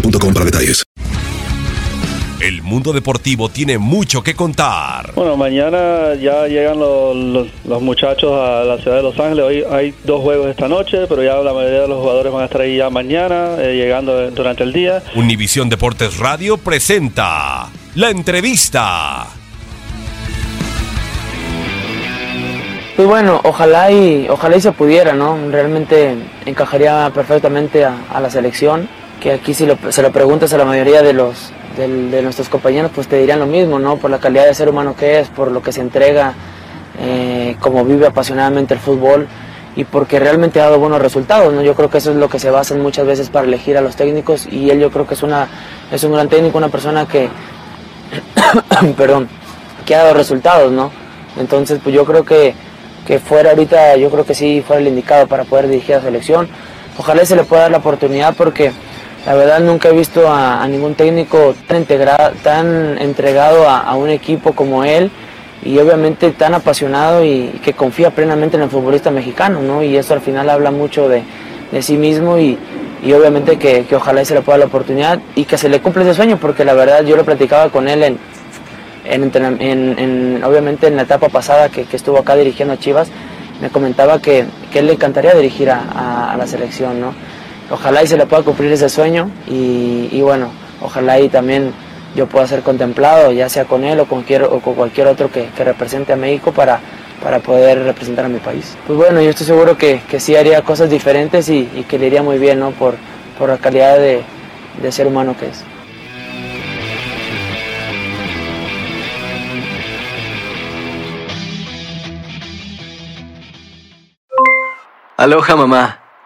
boostmobile.com para detalles. El mundo deportivo tiene mucho que contar. Bueno, mañana ya llegan los, los- los muchachos a la ciudad de Los Ángeles. Hoy hay dos juegos esta noche, pero ya la mayoría de los jugadores van a estar ahí ya mañana, eh, llegando durante el día. Univisión Deportes Radio presenta la entrevista. Pues bueno, ojalá y ojalá y se pudiera, ¿no? Realmente encajaría perfectamente a, a la selección, que aquí si lo- se lo preguntas a la mayoría de los del- de nuestros compañeros, pues te dirían lo mismo, ¿no? Por la calidad de ser humano que es, por lo que se entrega, eh, como vive apasionadamente el fútbol y porque realmente ha dado buenos resultados, ¿no? Yo creo que eso es lo que se basan muchas veces para elegir a los técnicos y él yo creo que es una es un gran técnico, una persona que perdón, que ha dado resultados, ¿no? Entonces, pues yo creo que, que fuera ahorita, yo creo que sí fuera el indicado para poder dirigir a la selección. Ojalá se le pueda dar la oportunidad porque la verdad nunca he visto a, ningún técnico tan, integrado, tan entregado a, un equipo como él y obviamente tan apasionado y, que confía plenamente en el futbolista mexicano, ¿no? Y eso al final habla mucho de, de sí mismo y, y obviamente que, que ojalá se le pueda la oportunidad y que se le cumpla ese sueño porque la verdad yo lo platicaba con él en, en, obviamente en la etapa pasada que, estuvo acá dirigiendo a Chivas, me comentaba que, que él le encantaría dirigir a, a- a la selección, ¿no? Ojalá y se le pueda cumplir ese sueño y, y bueno, ojalá y también yo pueda ser contemplado, ya sea con él o con, cualquier- o con cualquier otro que, que represente a México para, para poder representar a mi país. Pues bueno, yo estoy seguro que, que sí haría cosas diferentes y, que le iría muy bien, ¿no? Por, por la calidad de, de ser humano que es. Aloha mamá,